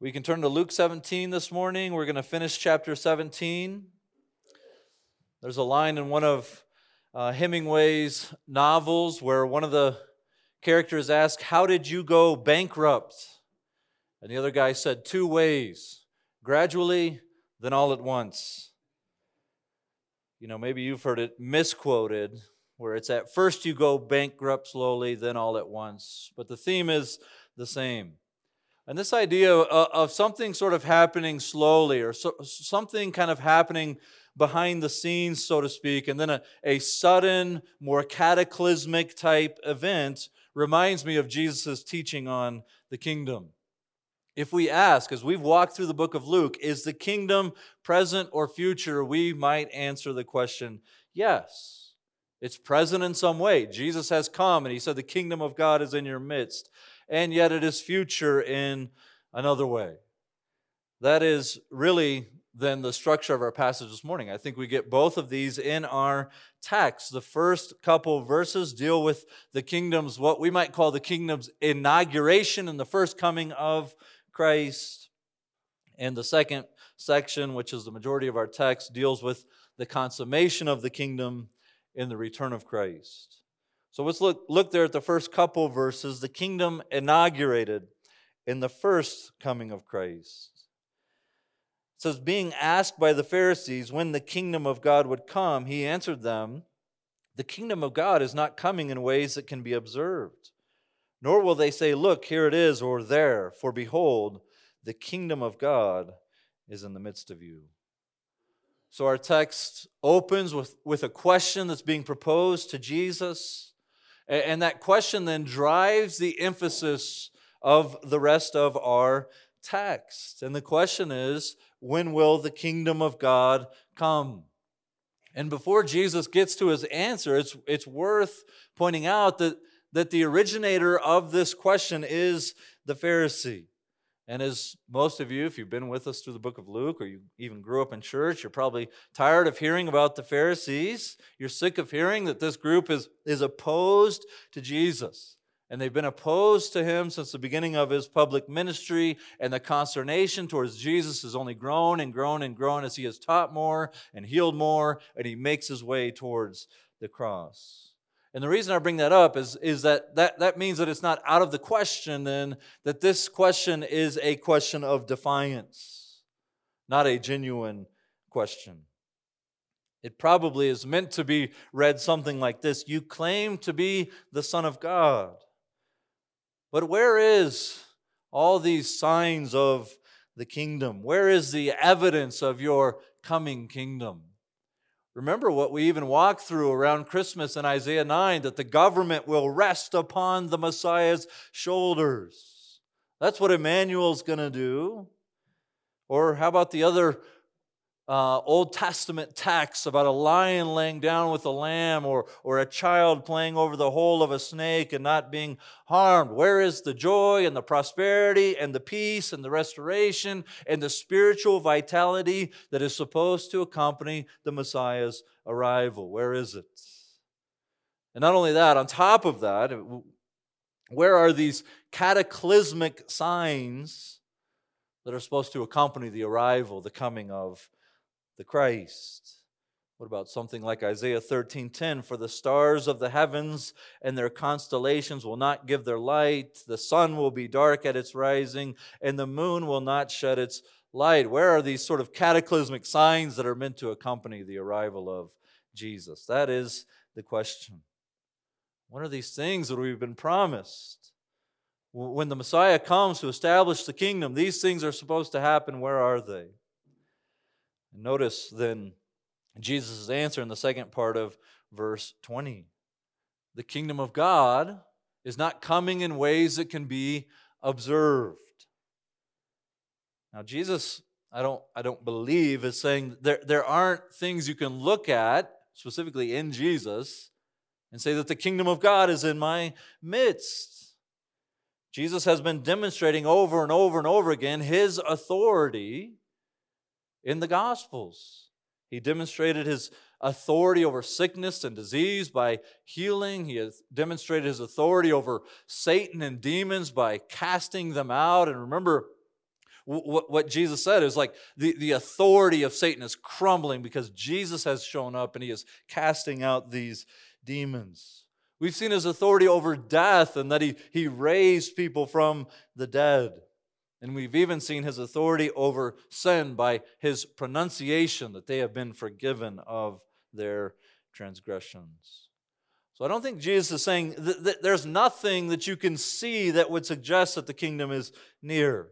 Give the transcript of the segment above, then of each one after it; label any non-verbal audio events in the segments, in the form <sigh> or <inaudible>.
We can turn to Luke 17 this morning. We're going to finish chapter 17. There's a line in one of uh, Hemingway's novels where one of the characters asked, How did you go bankrupt? And the other guy said, Two ways gradually, then all at once. You know, maybe you've heard it misquoted, where it's at first you go bankrupt slowly, then all at once. But the theme is the same. And this idea of something sort of happening slowly or something kind of happening behind the scenes, so to speak, and then a, a sudden, more cataclysmic type event reminds me of Jesus' teaching on the kingdom. If we ask, as we've walked through the book of Luke, is the kingdom present or future, we might answer the question yes. It's present in some way. Jesus has come and he said, The kingdom of God is in your midst and yet it is future in another way. That is really then the structure of our passage this morning. I think we get both of these in our text. The first couple verses deal with the kingdom's, what we might call the kingdom's inauguration and the first coming of Christ. And the second section, which is the majority of our text, deals with the consummation of the kingdom in the return of Christ. So let's look, look there at the first couple verses. The kingdom inaugurated in the first coming of Christ. It says, being asked by the Pharisees when the kingdom of God would come, he answered them, The kingdom of God is not coming in ways that can be observed. Nor will they say, Look, here it is, or there, for behold, the kingdom of God is in the midst of you. So our text opens with, with a question that's being proposed to Jesus. And that question then drives the emphasis of the rest of our text. And the question is when will the kingdom of God come? And before Jesus gets to his answer, it's, it's worth pointing out that, that the originator of this question is the Pharisee. And as most of you, if you've been with us through the book of Luke or you even grew up in church, you're probably tired of hearing about the Pharisees. You're sick of hearing that this group is, is opposed to Jesus. And they've been opposed to him since the beginning of his public ministry, and the consternation towards Jesus has only grown and grown and grown as he has taught more and healed more, and he makes his way towards the cross. And the reason I bring that up is, is that, that that means that it's not out of the question, then, that this question is a question of defiance, not a genuine question. It probably is meant to be read something like this You claim to be the Son of God, but where is all these signs of the kingdom? Where is the evidence of your coming kingdom? Remember what we even walked through around Christmas in Isaiah 9 that the government will rest upon the Messiah's shoulders. That's what Emmanuel's going to do. Or how about the other uh, Old Testament texts about a lion laying down with a lamb or, or a child playing over the hole of a snake and not being harmed? Where is the joy and the prosperity and the peace and the restoration and the spiritual vitality that is supposed to accompany the Messiah's arrival? Where is it? And not only that, on top of that, where are these cataclysmic signs that are supposed to accompany the arrival, the coming of the Christ. What about something like Isaiah 13:10 for the stars of the heavens and their constellations will not give their light. The sun will be dark at its rising and the moon will not shed its light. Where are these sort of cataclysmic signs that are meant to accompany the arrival of Jesus? That is the question. What are these things that we've been promised? When the Messiah comes to establish the kingdom these things are supposed to happen where are they Notice then Jesus' answer in the second part of verse 20. The kingdom of God is not coming in ways that can be observed. Now, Jesus, I don't, I don't believe, is saying there, there aren't things you can look at, specifically in Jesus, and say that the kingdom of God is in my midst. Jesus has been demonstrating over and over and over again his authority in the Gospels. He demonstrated his authority over sickness and disease by healing. He has demonstrated his authority over Satan and demons by casting them out. And remember, what, what Jesus said is like the, the authority of Satan is crumbling because Jesus has shown up and he is casting out these demons. We've seen his authority over death and that he, he raised people from the dead. And we've even seen his authority over sin by his pronunciation that they have been forgiven of their transgressions. So I don't think Jesus is saying that there's nothing that you can see that would suggest that the kingdom is near.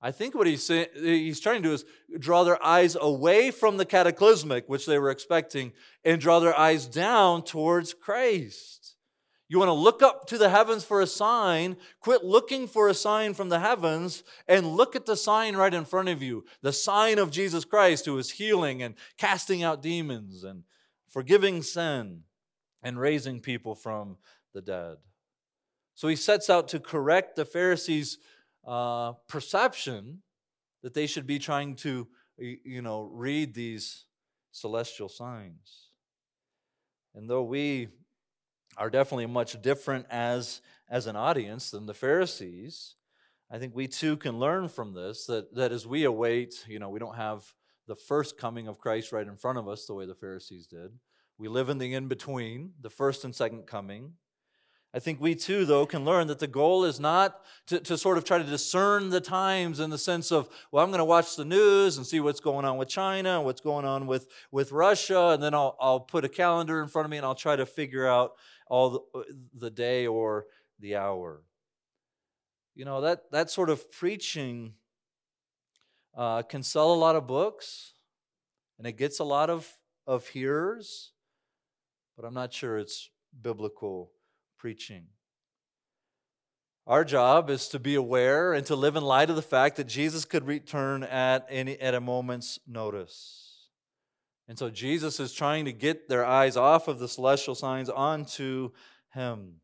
I think what he's, saying, he's trying to do is draw their eyes away from the cataclysmic, which they were expecting, and draw their eyes down towards Christ. You want to look up to the heavens for a sign, quit looking for a sign from the heavens, and look at the sign right in front of you the sign of Jesus Christ, who is healing and casting out demons and forgiving sin and raising people from the dead. So he sets out to correct the Pharisees' uh, perception that they should be trying to, you know, read these celestial signs. And though we are definitely much different as, as an audience than the Pharisees. I think we too can learn from this that, that as we await, you know, we don't have the first coming of Christ right in front of us the way the Pharisees did. We live in the in between, the first and second coming. I think we too, though, can learn that the goal is not to, to sort of try to discern the times in the sense of, well, I'm going to watch the news and see what's going on with China and what's going on with, with Russia, and then I'll, I'll put a calendar in front of me and I'll try to figure out all the, uh, the day or the hour. You know, that, that sort of preaching uh, can sell a lot of books and it gets a lot of, of hearers, but I'm not sure it's biblical preaching. Our job is to be aware and to live in light of the fact that Jesus could return at, any, at a moment's notice. And so Jesus is trying to get their eyes off of the celestial signs onto him.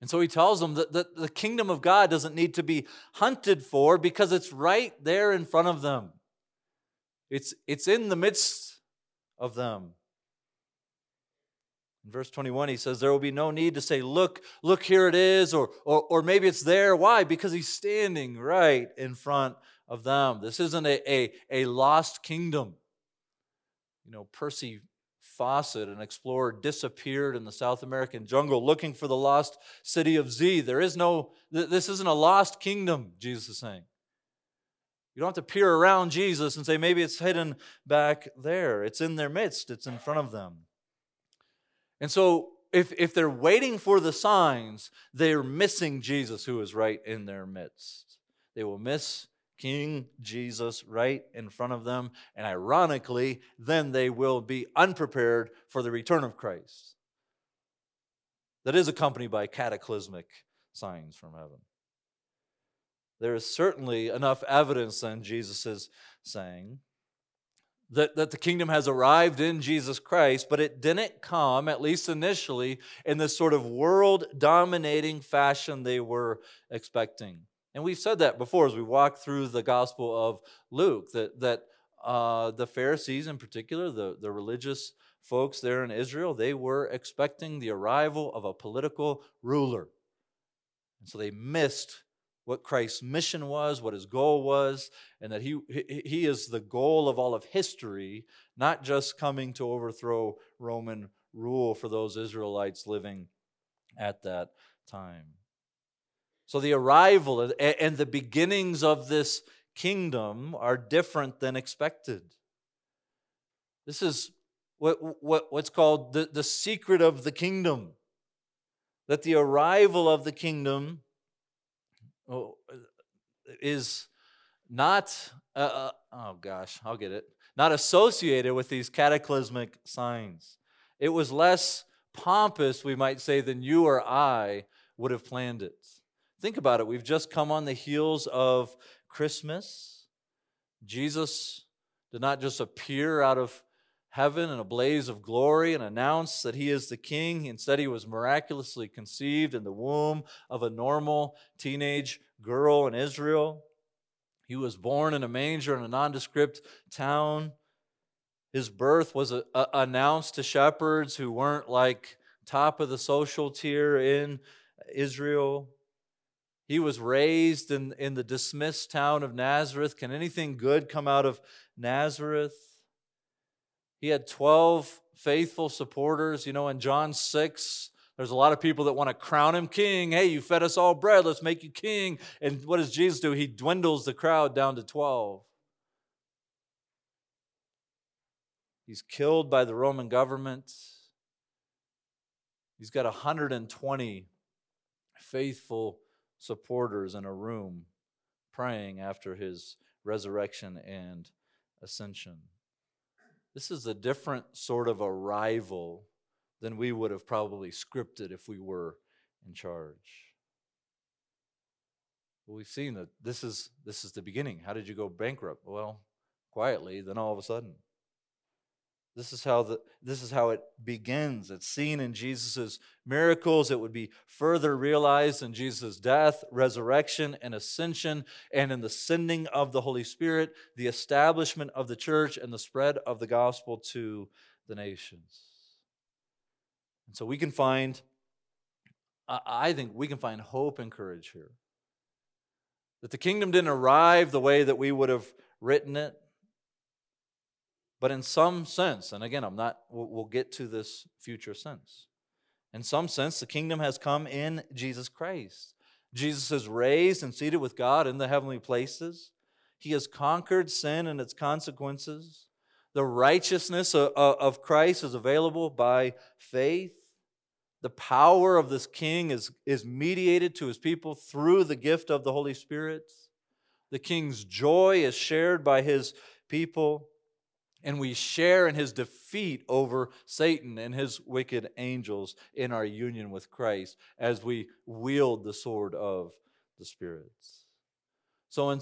And so he tells them that, that the kingdom of God doesn't need to be hunted for because it's right there in front of them. It's, it's in the midst of them. In verse 21, he says, There will be no need to say, Look, look, here it is, or, or, or maybe it's there. Why? Because he's standing right in front of them. This isn't a, a, a lost kingdom you know, Percy Fawcett, an explorer, disappeared in the South American jungle looking for the lost city of Z. There is no, this isn't a lost kingdom, Jesus is saying. You don't have to peer around Jesus and say, maybe it's hidden back there. It's in their midst, it's in front of them. And so, if, if they're waiting for the signs, they're missing Jesus who is right in their midst. They will miss King Jesus right in front of them. And ironically, then they will be unprepared for the return of Christ. That is accompanied by cataclysmic signs from heaven. There is certainly enough evidence, then, Jesus is saying, that, that the kingdom has arrived in Jesus Christ, but it didn't come, at least initially, in this sort of world dominating fashion they were expecting. And we've said that before as we walk through the Gospel of Luke, that, that uh, the Pharisees in particular, the, the religious folks there in Israel, they were expecting the arrival of a political ruler. And so they missed what Christ's mission was, what his goal was, and that he, he is the goal of all of history, not just coming to overthrow Roman rule for those Israelites living at that time. So the arrival and the beginnings of this kingdom are different than expected. This is what, what, what's called the, the secret of the kingdom. That the arrival of the kingdom oh, is not, uh, uh, oh gosh, I'll get it, not associated with these cataclysmic signs. It was less pompous, we might say, than you or I would have planned it. Think about it. We've just come on the heels of Christmas. Jesus did not just appear out of heaven in a blaze of glory and announce that he is the king. Instead, he was miraculously conceived in the womb of a normal teenage girl in Israel. He was born in a manger in a nondescript town. His birth was a, a, announced to shepherds who weren't like top of the social tier in Israel. He was raised in, in the dismissed town of Nazareth. Can anything good come out of Nazareth? He had 12 faithful supporters. You know, in John 6, there's a lot of people that want to crown him king. Hey, you fed us all bread, let's make you king. And what does Jesus do? He dwindles the crowd down to 12. He's killed by the Roman government. He's got 120 faithful supporters in a room praying after his resurrection and ascension. This is a different sort of arrival than we would have probably scripted if we were in charge. We've seen that this is this is the beginning. How did you go bankrupt? Well, quietly, then all of a sudden. This is how the this is how it begins. It's seen in Jesus' miracles. It would be further realized in Jesus' death, resurrection, and ascension, and in the sending of the Holy Spirit, the establishment of the church, and the spread of the gospel to the nations. And so we can find, I think we can find hope and courage here. That the kingdom didn't arrive the way that we would have written it but in some sense, and again, I'm not, we'll get to this future sense. In some sense, the kingdom has come in Jesus Christ. Jesus is raised and seated with God in the heavenly places. He has conquered sin and its consequences. The righteousness of Christ is available by faith. The power of this king is, is mediated to his people through the gift of the Holy Spirit. The king's joy is shared by his people and we share in his defeat over Satan and his wicked angels in our union with Christ as we wield the sword of the spirits. So, in,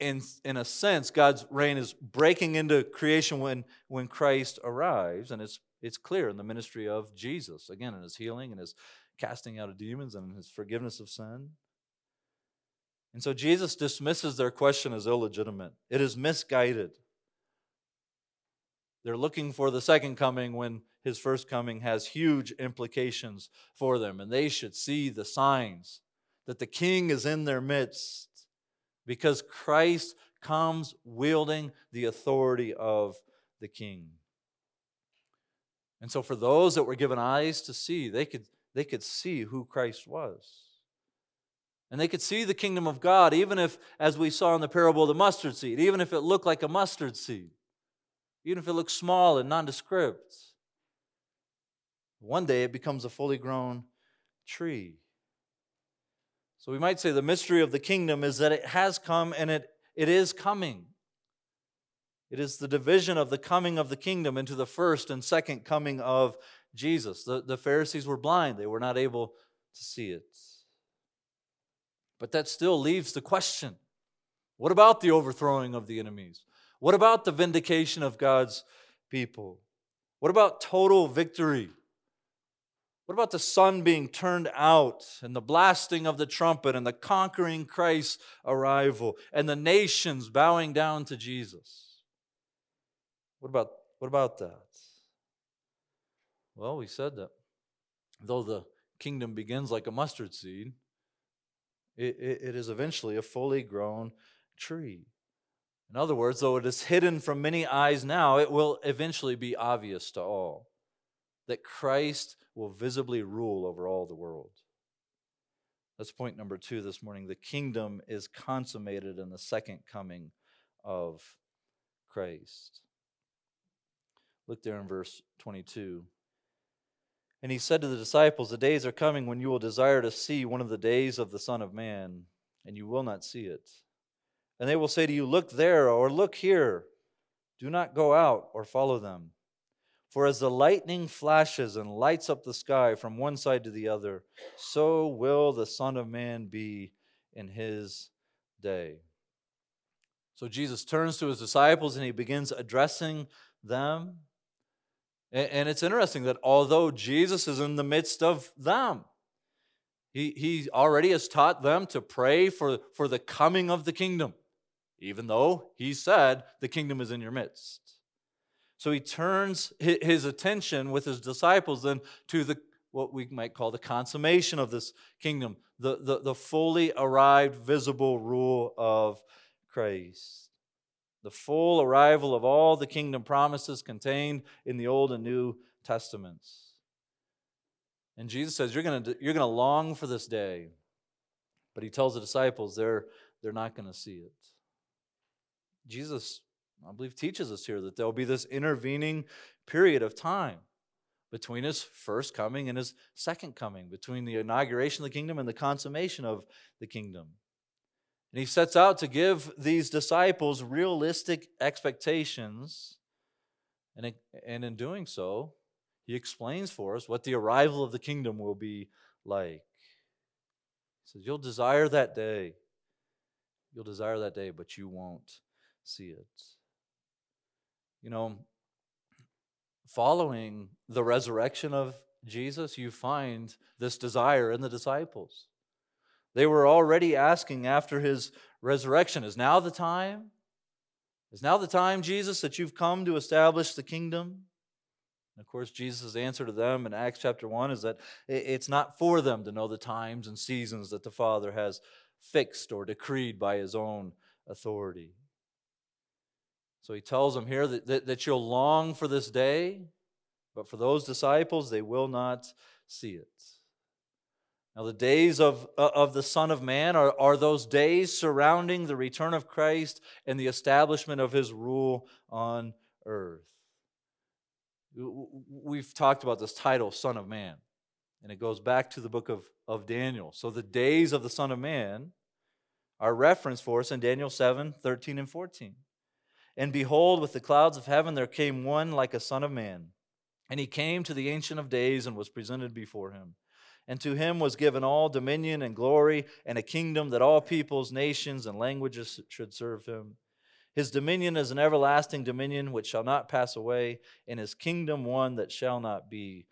in, in a sense, God's reign is breaking into creation when, when Christ arrives, and it's, it's clear in the ministry of Jesus, again, in his healing and his casting out of demons and his forgiveness of sin. And so Jesus dismisses their question as illegitimate. It is misguided. They're looking for the second coming when his first coming has huge implications for them. And they should see the signs that the king is in their midst because Christ comes wielding the authority of the king. And so, for those that were given eyes to see, they could, they could see who Christ was. And they could see the kingdom of God, even if, as we saw in the parable of the mustard seed, even if it looked like a mustard seed even if it looks small and nondescript. One day it becomes a fully grown tree. So we might say the mystery of the kingdom is that it has come and it, it is coming. It is the division of the coming of the kingdom into the first and second coming of Jesus. The, the Pharisees were blind, they were not able to see it. But that still leaves the question what about the overthrowing of the enemies? What about the vindication of God's people? What about total victory? What about the sun being turned out and the blasting of the trumpet and the conquering Christ's arrival and the nations bowing down to Jesus? What about, what about that? Well, we said that though the kingdom begins like a mustard seed, it, it, it is eventually a fully grown tree. In other words, though it is hidden from many eyes now, it will eventually be obvious to all that Christ will visibly rule over all the world. That's point number two this morning. The kingdom is consummated in the second coming of Christ. Look there in verse 22. And he said to the disciples, The days are coming when you will desire to see one of the days of the Son of Man, and you will not see it and they will say to you, Look there, or look here. Do not go out or follow them. For as the lightning flashes and lights up the sky from one side to the other, so will the Son of Man be in his day. So Jesus turns to his disciples and he begins addressing them. And it's interesting that although Jesus is in the midst of them, he, he already has taught them to pray for, for the coming of the kingdom even though he said, The kingdom is in your midst. So he turns his attention with his disciples then to the what we might call the consummation of this kingdom, the, the, the fully arrived, visible rule of Christ. The full arrival of all the kingdom promises contained in the Old and New Testaments. And Jesus says, You're gonna you're going to long for this day. But he tells the disciples they're, they're not going to see it. Jesus, I believe, teaches us here that there'll be this intervening period of time between his first coming and his second coming, between the inauguration of the kingdom and the consummation of the kingdom. And he sets out to give these disciples realistic expectations. And, and in doing so, he explains for us what the arrival of the kingdom will be like. He says, You'll desire that day. You'll desire that day, but you won't see it. You know, following the resurrection of Jesus, you find this desire in the disciples. They were already asking after his resurrection, Is now the time? Is now the time, Jesus, that you've come to establish the kingdom? And of course, Jesus' answer to them in Acts chapter 1 is that it's not for them to know the times and seasons that the Father has fixed or decreed by his own authority. So he tells them here that, that, that you'll long for this day, but for those disciples, they will not see it. Now, the days of, uh, of the Son of Man are, are those days surrounding the return of Christ and the establishment of his rule on earth. We've talked about this title, Son of Man, and it goes back to the book of, of Daniel. So, the days of the Son of Man are referenced for us in Daniel 7 13 and 14. And behold, with the clouds of heaven there came one like a son of man. And he came to the Ancient of Days and was presented before him. And to him was given all dominion and glory and a kingdom that all peoples, nations, and languages should serve him. His dominion is an everlasting dominion which shall not pass away, and his kingdom one that shall not be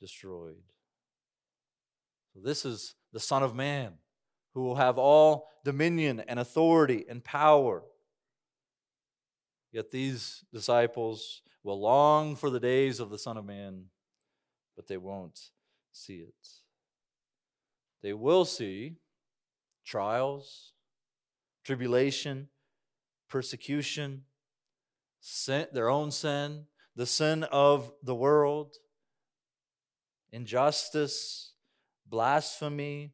destroyed. So, this is the Son of Man who will have all dominion and authority and power. Yet these disciples will long for the days of the Son of Man, but they won't see it. They will see trials, tribulation, persecution, sin, their own sin, the sin of the world, injustice, blasphemy.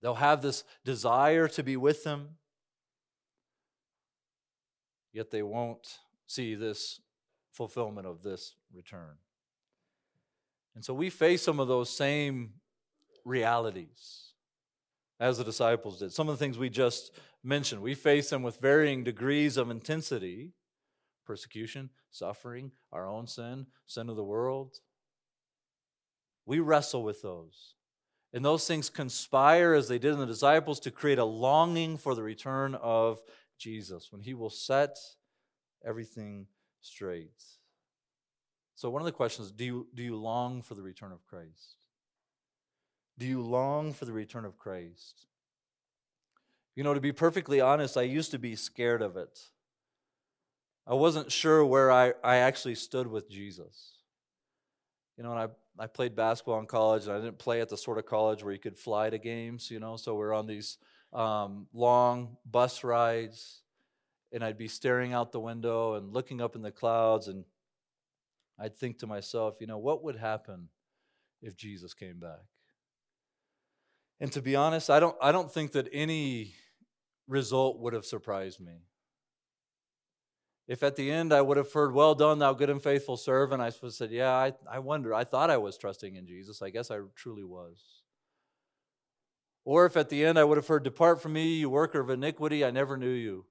They'll have this desire to be with them yet they won't see this fulfillment of this return. And so we face some of those same realities as the disciples did. Some of the things we just mentioned, we face them with varying degrees of intensity persecution, suffering, our own sin, sin of the world. We wrestle with those. And those things conspire, as they did in the disciples, to create a longing for the return of Jesus, when he will set everything straight. So, one of the questions do you, do you long for the return of Christ? Do you long for the return of Christ? You know, to be perfectly honest, I used to be scared of it. I wasn't sure where I, I actually stood with Jesus. You know, and I, I played basketball in college, and I didn't play at the sort of college where you could fly to games, you know, so we're on these um, long bus rides, and I'd be staring out the window and looking up in the clouds, and I'd think to myself, you know, what would happen if Jesus came back? And to be honest, I don't, I don't think that any result would have surprised me. If at the end I would have heard, Well done, thou good and faithful servant, I would have said, Yeah, I, I wonder. I thought I was trusting in Jesus. I guess I truly was. Or if at the end I would have heard, Depart from me, you worker of iniquity, I never knew you.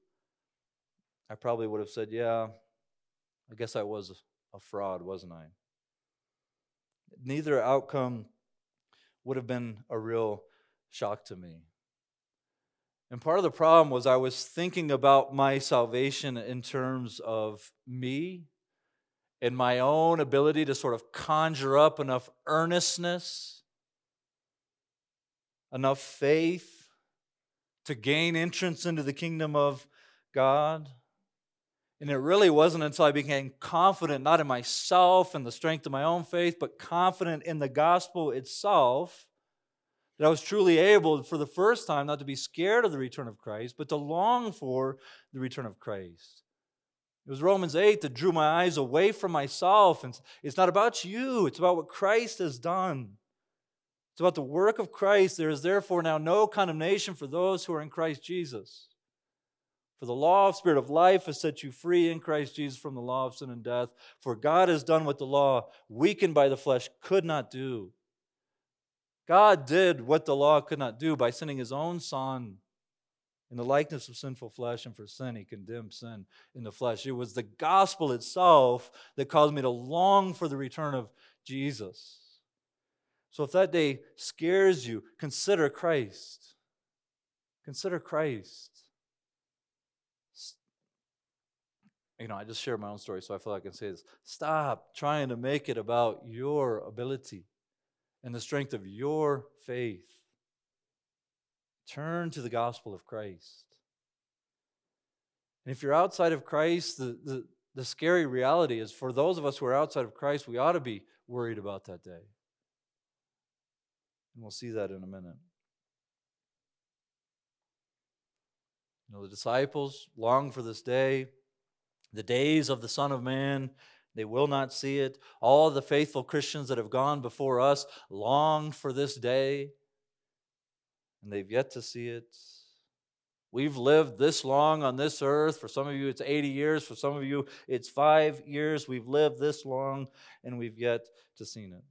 I probably would have said, Yeah, I guess I was a fraud, wasn't I? Neither outcome would have been a real shock to me. And part of the problem was I was thinking about my salvation in terms of me and my own ability to sort of conjure up enough earnestness enough faith to gain entrance into the kingdom of God. And it really wasn't until I became confident, not in myself and the strength of my own faith, but confident in the gospel itself, that I was truly able, for the first time, not to be scared of the return of Christ, but to long for the return of Christ. It was Romans 8 that drew my eyes away from myself. And it's not about you, it's about what Christ has done. It's about the work of Christ. There is therefore now no condemnation for those who are in Christ Jesus. For the law of spirit of life has set you free in Christ Jesus from the law of sin and death. For God has done what the law, weakened by the flesh, could not do. God did what the law could not do by sending his own Son in the likeness of sinful flesh, and for sin, he condemned sin in the flesh. It was the gospel itself that caused me to long for the return of Jesus. So if that day scares you, consider Christ. Consider Christ. You know, I just shared my own story, so I feel like I can say this. Stop trying to make it about your ability and the strength of your faith. Turn to the gospel of Christ. And if you're outside of Christ, the, the, the scary reality is for those of us who are outside of Christ, we ought to be worried about that day. And we'll see that in a minute. You know, the disciples long for this day, the days of the Son of Man. They will not see it. All the faithful Christians that have gone before us long for this day and they've yet to see it. We've lived this long on this earth. For some of you, it's 80 years. For some of you, it's five years. We've lived this long and we've yet to see it.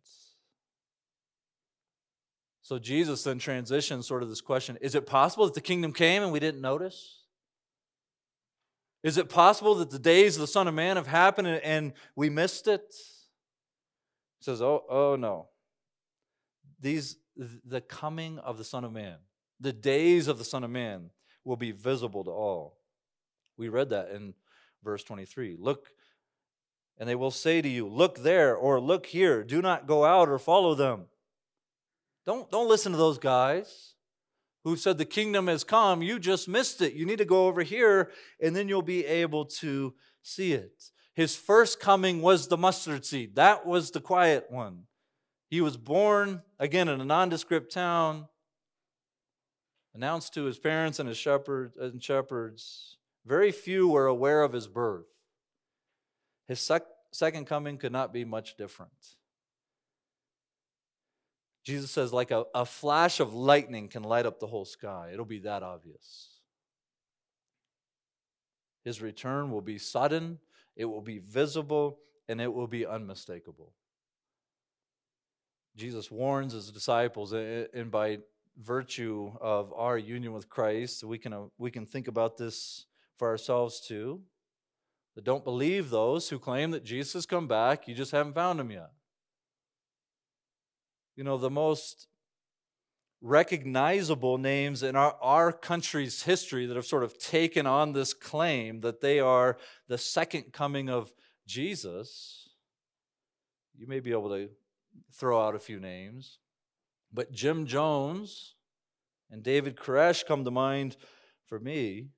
So Jesus then transitions sort of this question Is it possible that the kingdom came and we didn't notice? Is it possible that the days of the Son of Man have happened and we missed it? He says, Oh, oh no. These the coming of the Son of Man, the days of the Son of Man will be visible to all. We read that in verse 23. Look, and they will say to you, Look there or look here. Do not go out or follow them. Don't, don't listen to those guys who said the kingdom has come. You just missed it. You need to go over here, and then you'll be able to see it. His first coming was the mustard seed, that was the quiet one. He was born, again, in a nondescript town, announced to his parents and his shepherds and shepherds. Very few were aware of his birth. His sec- second coming could not be much different. Jesus says, like a, a flash of lightning can light up the whole sky. It'll be that obvious. His return will be sudden, it will be visible, and it will be unmistakable. Jesus warns his disciples, and by virtue of our union with Christ, we can, uh, we can think about this for ourselves too. That don't believe those who claim that Jesus has come back, you just haven't found him yet. You know, the most recognizable names in our, our country's history that have sort of taken on this claim that they are the second coming of Jesus. You may be able to throw out a few names. But Jim Jones and David Koresh come to mind for me.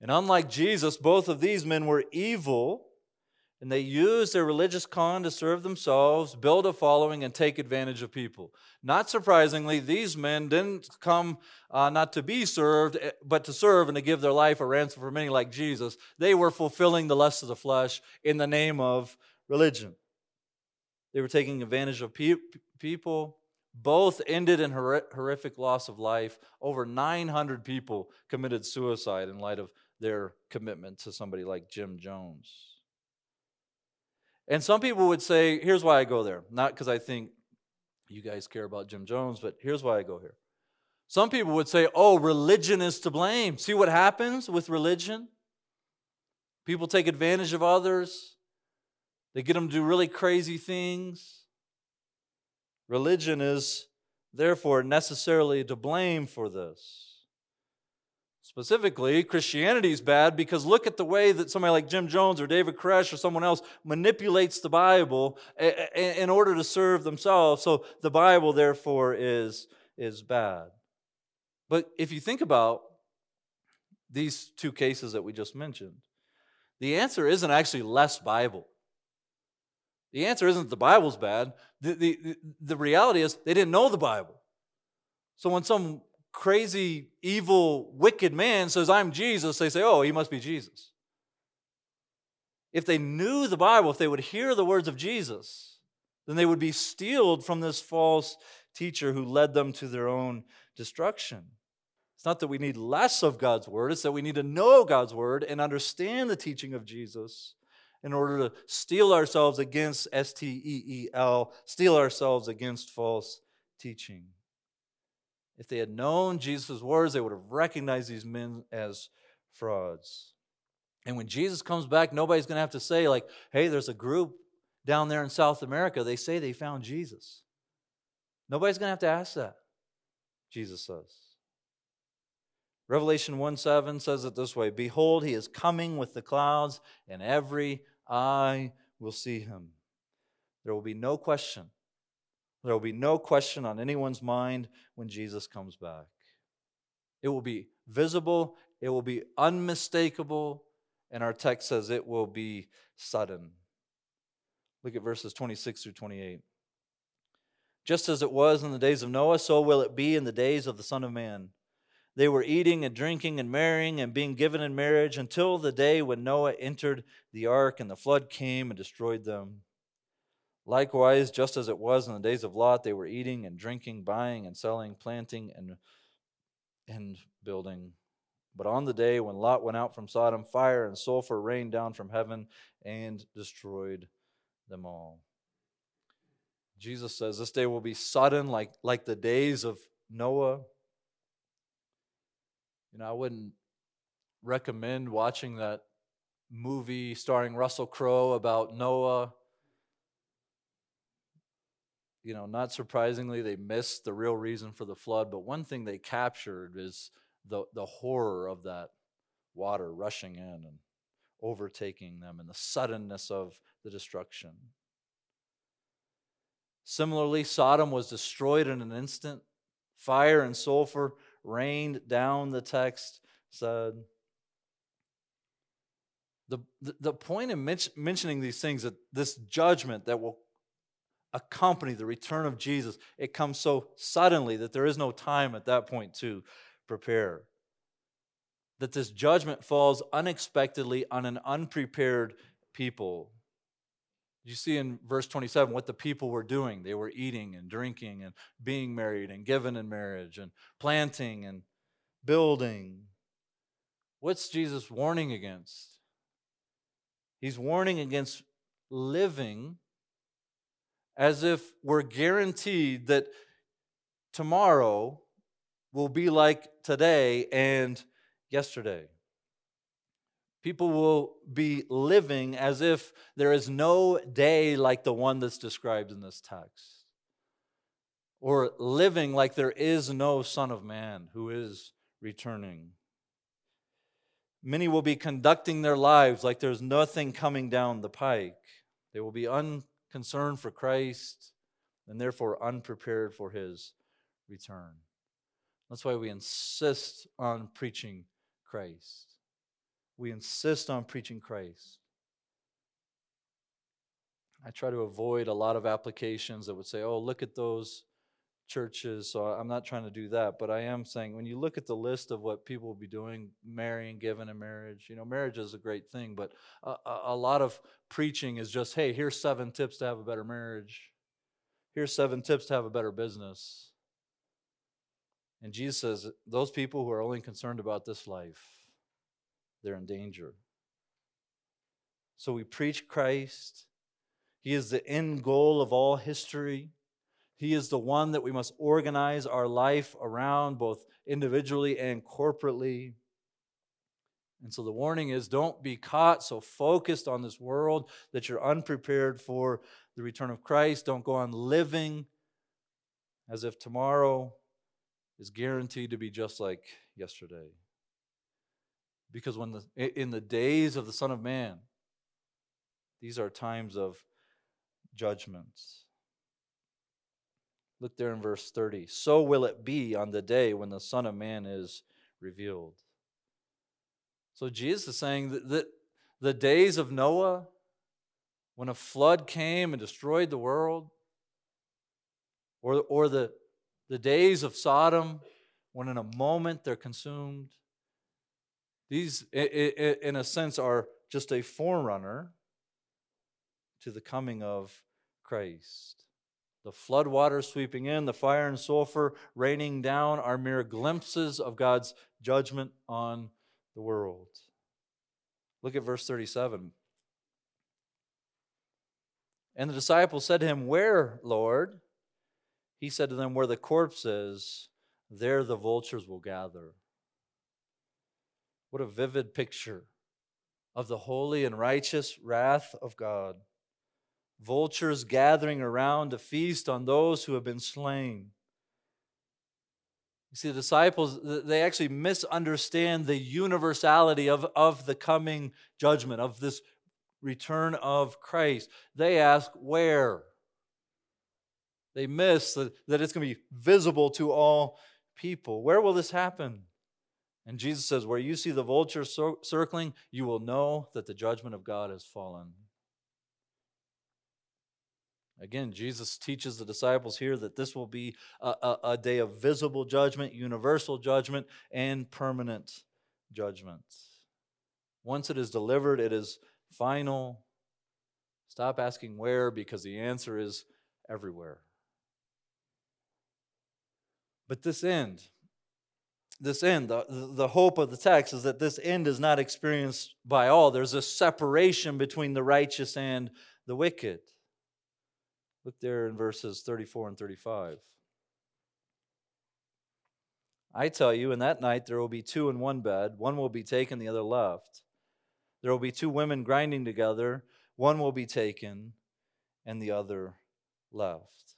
And unlike Jesus, both of these men were evil and they used their religious con to serve themselves, build a following, and take advantage of people. Not surprisingly, these men didn't come uh, not to be served, eh, but to serve and to give their life a ransom for many, like Jesus. They were fulfilling the lusts of the flesh in the name of religion. They were taking advantage of pe- people. Both ended in horrific loss of life. Over 900 people committed suicide in light of their commitment to somebody like Jim Jones. And some people would say, here's why I go there. Not because I think you guys care about Jim Jones, but here's why I go here. Some people would say, oh, religion is to blame. See what happens with religion? People take advantage of others, they get them to do really crazy things. Religion is therefore necessarily to blame for this. Specifically, Christianity is bad because look at the way that somebody like Jim Jones or David Koresh or someone else manipulates the Bible eh, eh, eh, in order to serve themselves. So the Bible, therefore, is, is bad. But if you think about these two cases that we just mentioned, The answer isn't actually less Bible. The answer isn't the Bible's bad. The, the, the reality is they didn't know the Bible. So when some crazy, evil, wicked man says, I'm Jesus, they say, oh, he must be Jesus. If they knew the Bible, if they would hear the words of Jesus, then they would be steeled from this false teacher who led them to their own destruction. It's not that we need less of God's word, it's that we need to know God's word and understand the teaching of Jesus in order to steel ourselves against S T E E L, steel ourselves against false teaching. If they had known Jesus' words, they would have recognized these men as frauds. And when Jesus comes back, nobody's going to have to say, like, hey, there's a group down there in South America. They say they found Jesus. Nobody's going to have to ask that, Jesus says. Revelation 1 7 says it this way Behold, he is coming with the clouds, and every eye will see him. There will be no question. There will be no question on anyone's mind when Jesus comes back. It will be visible, it will be unmistakable, and our text says it will be sudden. Look at verses 26 through 28. Just as it was in the days of Noah, so will it be in the days of the Son of Man. They were eating and drinking and marrying and being given in marriage until the day when Noah entered the ark and the flood came and destroyed them. Likewise, just as it was in the days of Lot, they were eating and drinking, buying and selling, planting and, and building. But on the day when Lot went out from Sodom, fire and sulfur rained down from heaven and destroyed them all. Jesus says this day will be sudden, like, like the days of Noah. You know, I wouldn't recommend watching that movie starring Russell Crowe about Noah. You know, not surprisingly, they missed the real reason for the flood, but one thing they captured is the, the horror of that water rushing in and overtaking them and the suddenness of the destruction. Similarly, Sodom was destroyed in an instant. Fire and sulfur rained down, the text said. The, the, the point in mentioning these things, that this judgment that will accompany the return of Jesus, it comes so suddenly that there is no time at that point to prepare. That this judgment falls unexpectedly on an unprepared people. You see in verse 27 what the people were doing. They were eating and drinking and being married and given in marriage and planting and building. What's Jesus warning against? He's warning against living as if we're guaranteed that tomorrow will be like today and yesterday. People will be living as if there is no day like the one that's described in this text, or living like there is no Son of Man who is returning. Many will be conducting their lives like there's nothing coming down the pike. They will be unconcerned for Christ and therefore unprepared for his return. That's why we insist on preaching Christ we insist on preaching Christ. I try to avoid a lot of applications that would say, oh, look at those churches. So I'm not trying to do that, but I am saying when you look at the list of what people will be doing, marrying, giving in marriage, you know, marriage is a great thing, but a, a lot of preaching is just, hey, here's seven tips to have a better marriage. Here's seven tips to have a better business. And Jesus says, those people who are only concerned about this life, they're in danger. So we preach Christ. He is the end goal of all history. He is the one that we must organize our life around, both individually and corporately. And so the warning is don't be caught so focused on this world that you're unprepared for the return of Christ. Don't go on living as if tomorrow is guaranteed to be just like yesterday. Because when the, in the days of the Son of Man, these are times of judgments. Look there in verse 30. So will it be on the day when the Son of Man is revealed. So Jesus is saying that, the days of Noah, when a flood came and destroyed the world, or, or the, the days of Sodom, when in a moment they're consumed. These, in a sense, are just a forerunner to the coming of Christ. The flood waters sweeping in, the fire and sulfur raining down are mere glimpses of God's judgment on the world. Look at verse 37. And the disciples said to him, Where, Lord? He said to them, Where the corpse is, there the vultures will gather. What a vivid picture of the holy and righteous wrath of God. Vultures gathering around to feast on those who have been slain. You see, the disciples, they actually misunderstand the universality of, of the coming judgment, of this return of Christ. They ask, where? They miss that, that it's going to be visible to all people. Where will this happen? And Jesus says, Where you see the vulture circling, you will know that the judgment of God has fallen. Again, Jesus teaches the disciples here that this will be a, a, a, day of visible judgment, universal judgment, and permanent judgment. Once it is delivered, it is final. Stop asking where because the answer is everywhere. But this end, this end, the, the hope of the text is that this end is not experienced by all. There's a separation between the righteous and the wicked. Look there in verses 34 and 35. I tell you, in that night there will be two in one bed, one will be taken, the other left. There will be two women grinding together, one will be taken, and the other left.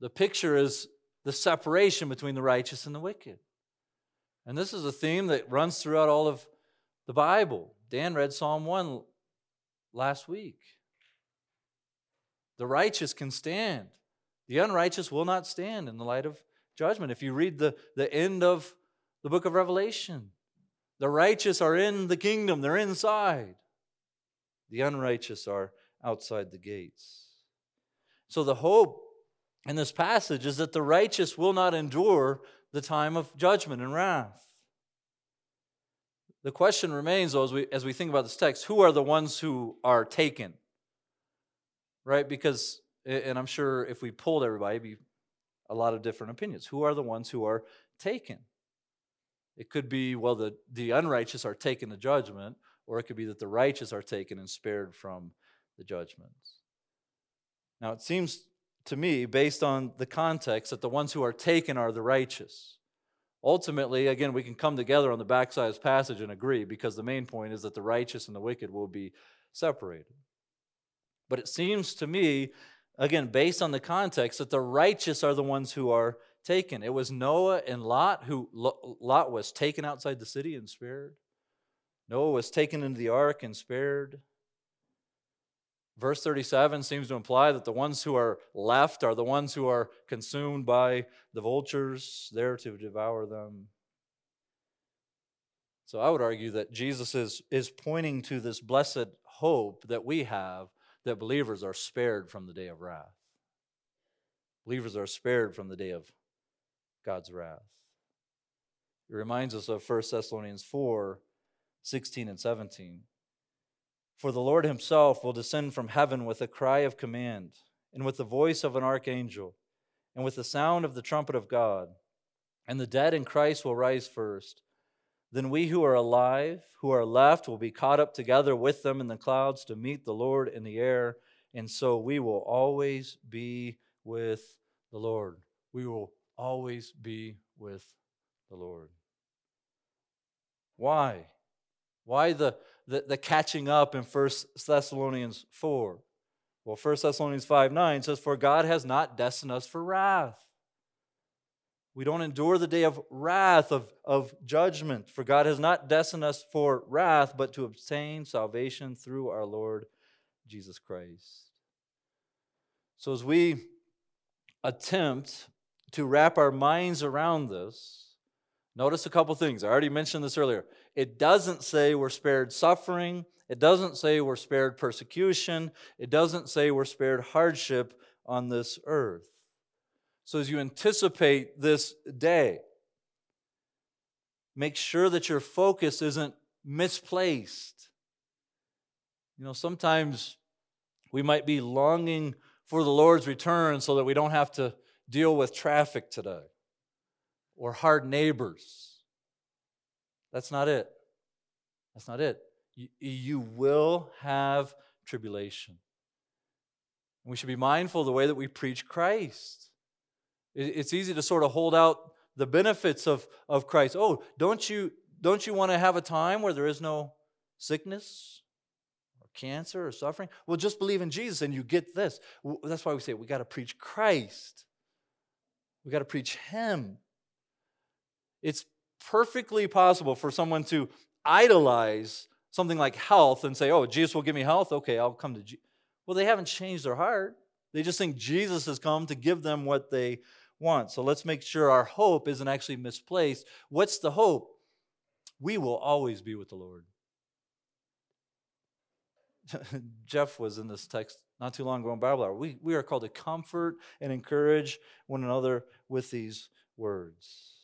The picture is the separation between the righteous and the wicked. And this is a theme that runs throughout all of the Bible. Dan read Psalm 1 last week. The righteous can stand, the unrighteous will not stand in the light of judgment. If you read the, the end of the book of Revelation, the righteous are in the kingdom, they're inside. The unrighteous are outside the gates. So the hope in this passage is that the righteous will not endure the time of judgment and wrath. The question remains, though, as we, as we think about this text who are the ones who are taken? Right? Because, and I'm sure if we pulled everybody, be a lot of different opinions. Who are the ones who are taken? It could be, well, the, the unrighteous are taken to judgment, or it could be that the righteous are taken and spared from the judgments. Now, it seems to me, based on the context, that the ones who are taken are the righteous. Ultimately, again, we can come together on the backside of this passage and agree because the main point is that the righteous and the wicked will be separated. But it seems to me, again, based on the context, that the righteous are the ones who are taken. It was Noah and Lot who Lot was taken outside the city and spared. Noah was taken into the ark and spared. Verse 37 seems to imply that the ones who are left are the ones who are consumed by the vultures there to devour them. So I would argue that Jesus is, is pointing to this blessed hope that we have that believers are spared from the day of wrath. Believers are spared from the day of God's wrath. It reminds us of 1 Thessalonians 4 16 and 17. For the Lord himself will descend from heaven with a cry of command, and with the voice of an archangel, and with the sound of the trumpet of God. And the dead in Christ will rise first. Then we who are alive, who are left, will be caught up together with them in the clouds to meet the Lord in the air. And so we will always be with the Lord. We will always be with the Lord. Why? Why the, the, the catching up in 1 Thessalonians 4? Well, 1 Thessalonians 5 9 says, For God has not destined us for wrath. We don't endure the day of wrath, of, of judgment. For God has not destined us for wrath, but to obtain salvation through our Lord Jesus Christ. So as we attempt to wrap our minds around this, notice a couple things. I already mentioned this earlier. It doesn't say we're spared suffering. It doesn't say we're spared persecution. It doesn't say we're spared hardship on this earth. So as you anticipate this day, make sure that your focus isn't misplaced. You know, sometimes we might be longing for the Lord's return so that we don't have to deal with traffic today or hard neighbors. That's not it. That's not it. You, will have tribulation. We should be mindful of the way that we preach Christ. It's easy to sort of hold out the benefits of, of Christ. Oh, don't you, don't you want to have a time where there is no sickness or cancer or suffering? Well, just believe in Jesus and you get this. That's why we say we got to preach Christ. We got to preach Him. It's perfectly possible for someone to idolize something like health and say, oh, Jesus will give me health. Okay, I'll come to Jesus. Well, they haven't changed their heart. They just think Jesus has come to give them what they want. So let's make sure our hope isn't actually misplaced. What's the hope? We will always be with the Lord. <laughs> Jeff was in this text not too long ago in Bible hour. We, we are called to comfort and encourage one another with these words.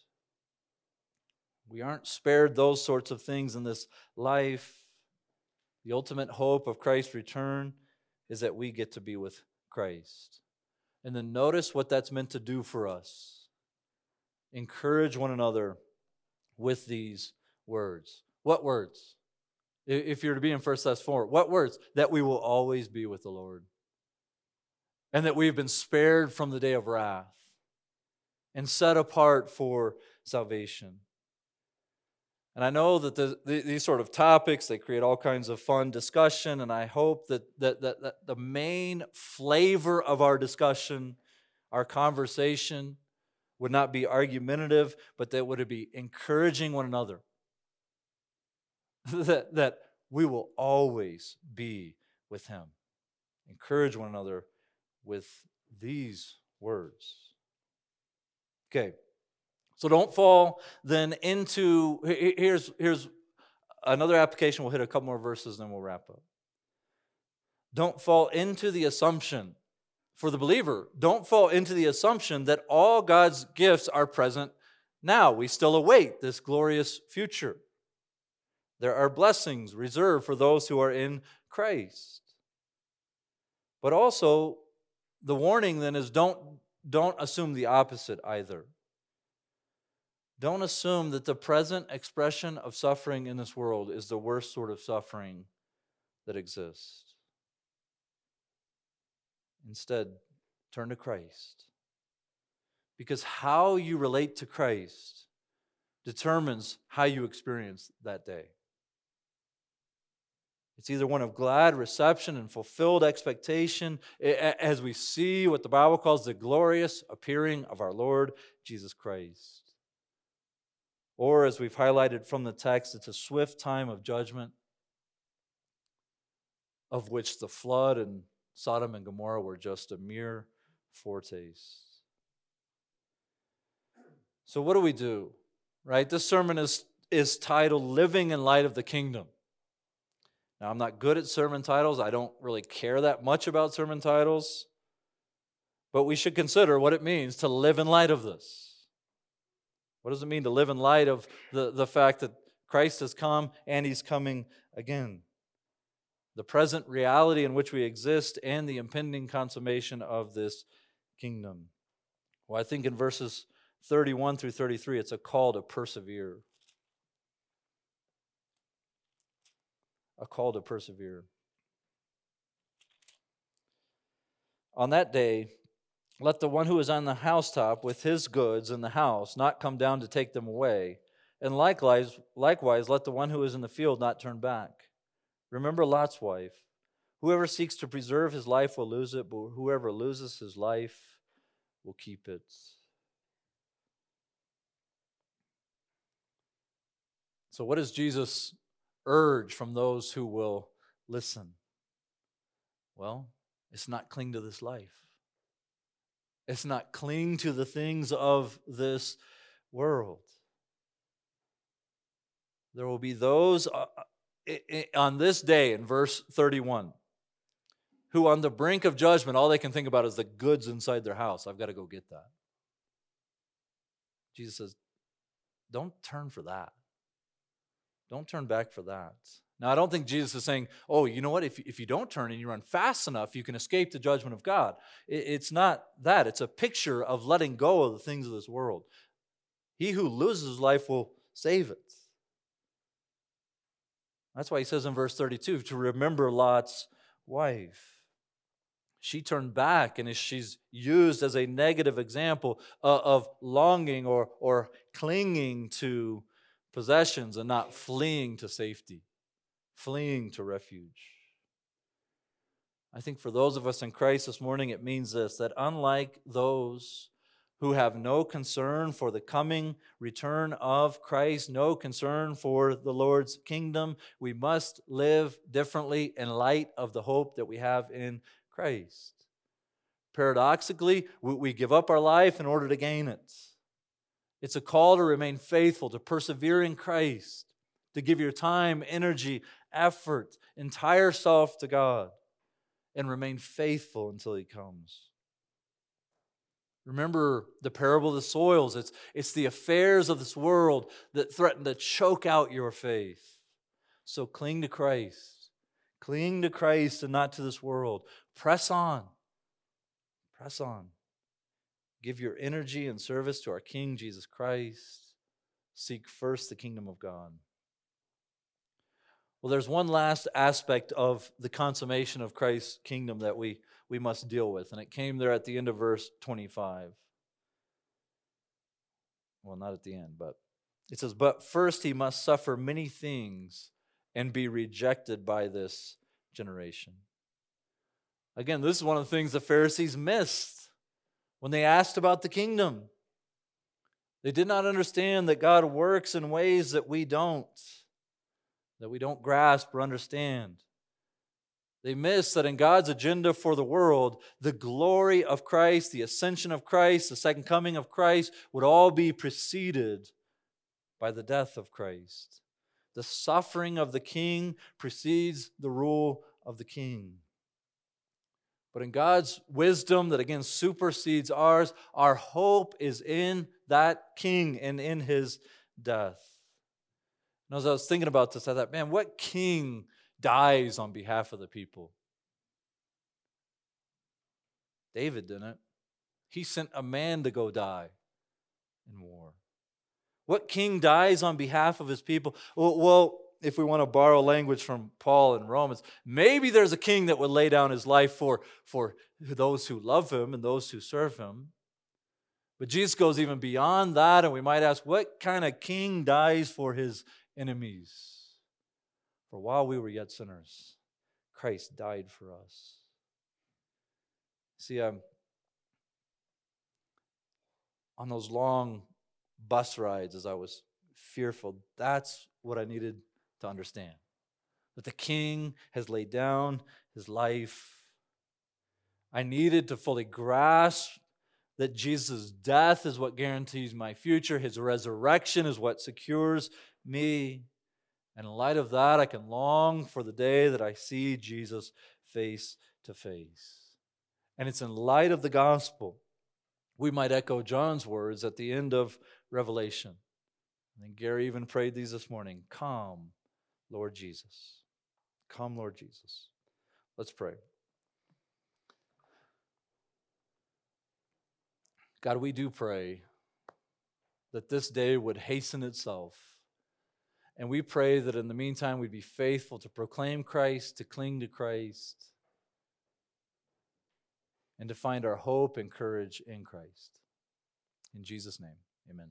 We aren't spared those sorts of things in this life. The ultimate hope of Christ's return is that we get to be with Christ. And then notice what that's meant to do for us. Encourage one another with these words. What words? If you're to be in 1 Thess 4, what words? That we will always be with the Lord. And that we've been spared from the day of wrath and set apart for salvation. And I know that the, the, these sort of topics, they create all kinds of fun discussion, and I hope that, that, that, that the main flavor of our discussion, our conversation, would not be argumentative, but that would be encouraging one another. <laughs> that, that we will always be with Him. Encourage one another with these words. Okay. So don't fall then into here's here's another application. We'll hit a couple more verses and then we'll wrap up. Don't fall into the assumption for the believer, don't fall into the assumption that all God's gifts are present now. We still await this glorious future. There are blessings reserved for those who are in Christ. But also, the warning then is don't, don't assume the opposite either. Don't assume that the present expression of suffering in this world is the worst sort of suffering that exists. Instead, turn to Christ. Because how you relate to Christ determines how you experience that day. It's either one of glad reception and fulfilled expectation as we see what the Bible calls the glorious appearing of our Lord Jesus Christ. Or, as we've highlighted from the text, it's a swift time of judgment, of which the flood and Sodom and Gomorrah were just a mere foretaste. So, what do we do? Right? This sermon is, is titled Living in Light of the Kingdom. Now, I'm not good at sermon titles. I don't really care that much about sermon titles. But we should consider what it means to live in light of this. What does it mean to live in light of the, the fact that Christ has come and he's coming again? The present reality in which we exist and the impending consummation of this kingdom. Well, I think in verses 31 through 33, it's a call to persevere. A call to persevere. On that day, let the one who is on the housetop with his goods in the house not come down to take them away. And likewise, likewise, let the one who is in the field not turn back. Remember Lot's wife. Whoever seeks to preserve his life will lose it, but whoever loses his life will keep it. So, what does Jesus urge from those who will listen? Well, it's not cling to this life. It's not cling to the things of this world. There will be those uh, on this day in verse 31 who on the brink of judgment all they can think about is the goods inside their house. I've got to go get that. Jesus says don't turn for that. Don't turn back for that now i don't think jesus is saying oh you know what? If, if you don't turn and you run fast enough you can escape the judgment of god. It, it's not that. It's a picture of letting go of the things of this world. He who loses his life will save it. That's why he says in verse 32 to remember Lot's wife. She turned back and she's used as a negative example of longing or, or clinging to possessions and not fleeing to safety, fleeing to refuge. I think for those of us in Christ this morning, it means this that unlike those who have no concern for the coming return of Christ, no concern for the Lord's kingdom. We must live differently in light of the hope that we have in Christ. Paradoxically, we give up our life in order to gain it. It's a call to remain faithful, to persevere in Christ, to give your time, energy, effort, entire self to God, and remain faithful until He comes. Remember the parable of the soils. It's, it's the affairs of this world that threaten to choke out your faith. So cling to Christ. Cling to Christ and not to this world. Press on. Press on. Give your energy and service to our King Jesus Christ. Seek first the kingdom of God. Well, there's one last aspect of the consummation of Christ's kingdom that we we must deal with. And it came there at the end of verse 25. Well, not at the end, but it says, But first he must suffer many things and be rejected by this generation. Again, this is one of the things the Pharisees missed when they asked about the kingdom. They did not understand that God works in ways that we don't, that we don't grasp or understand. They miss that in God's agenda for the world, the glory of Christ, the ascension of Christ, the second coming of Christ would all be preceded by the death of Christ. The suffering of the king precedes the rule of the king. But in God's wisdom, that again supersedes ours, our hope is in that king and in his death. And as I was thinking about this, I thought, man, what king dies on behalf of the people. David didn't. He sent a man to go die in war. What king dies on behalf of his people? Well, if we want to borrow language from Paul in Romans, maybe there's a king that would lay down his life for, for those who love him and those who serve him. But Jesus goes even beyond that, and we might ask, what kind of king dies for his enemies? For while we were yet sinners, Christ died for us. See, um, on those long bus rides, as I was fearful, that's what I needed to understand. That the king has laid down his life. I needed to fully grasp that Jesus' death is what guarantees my future, his resurrection is what secures me. And in light of that, I can long for the day that I see Jesus face to face. And it's in light of the gospel, we might echo John's words at the end of Revelation. Think Gary even prayed these this morning Come, Lord Jesus. Come, Lord Jesus. Let's pray. God, we do pray that this day would hasten itself and we pray that in the meantime we'd be faithful to proclaim Christ, to cling to Christ, and to find our hope and courage in Christ. In Jesus' name, amen.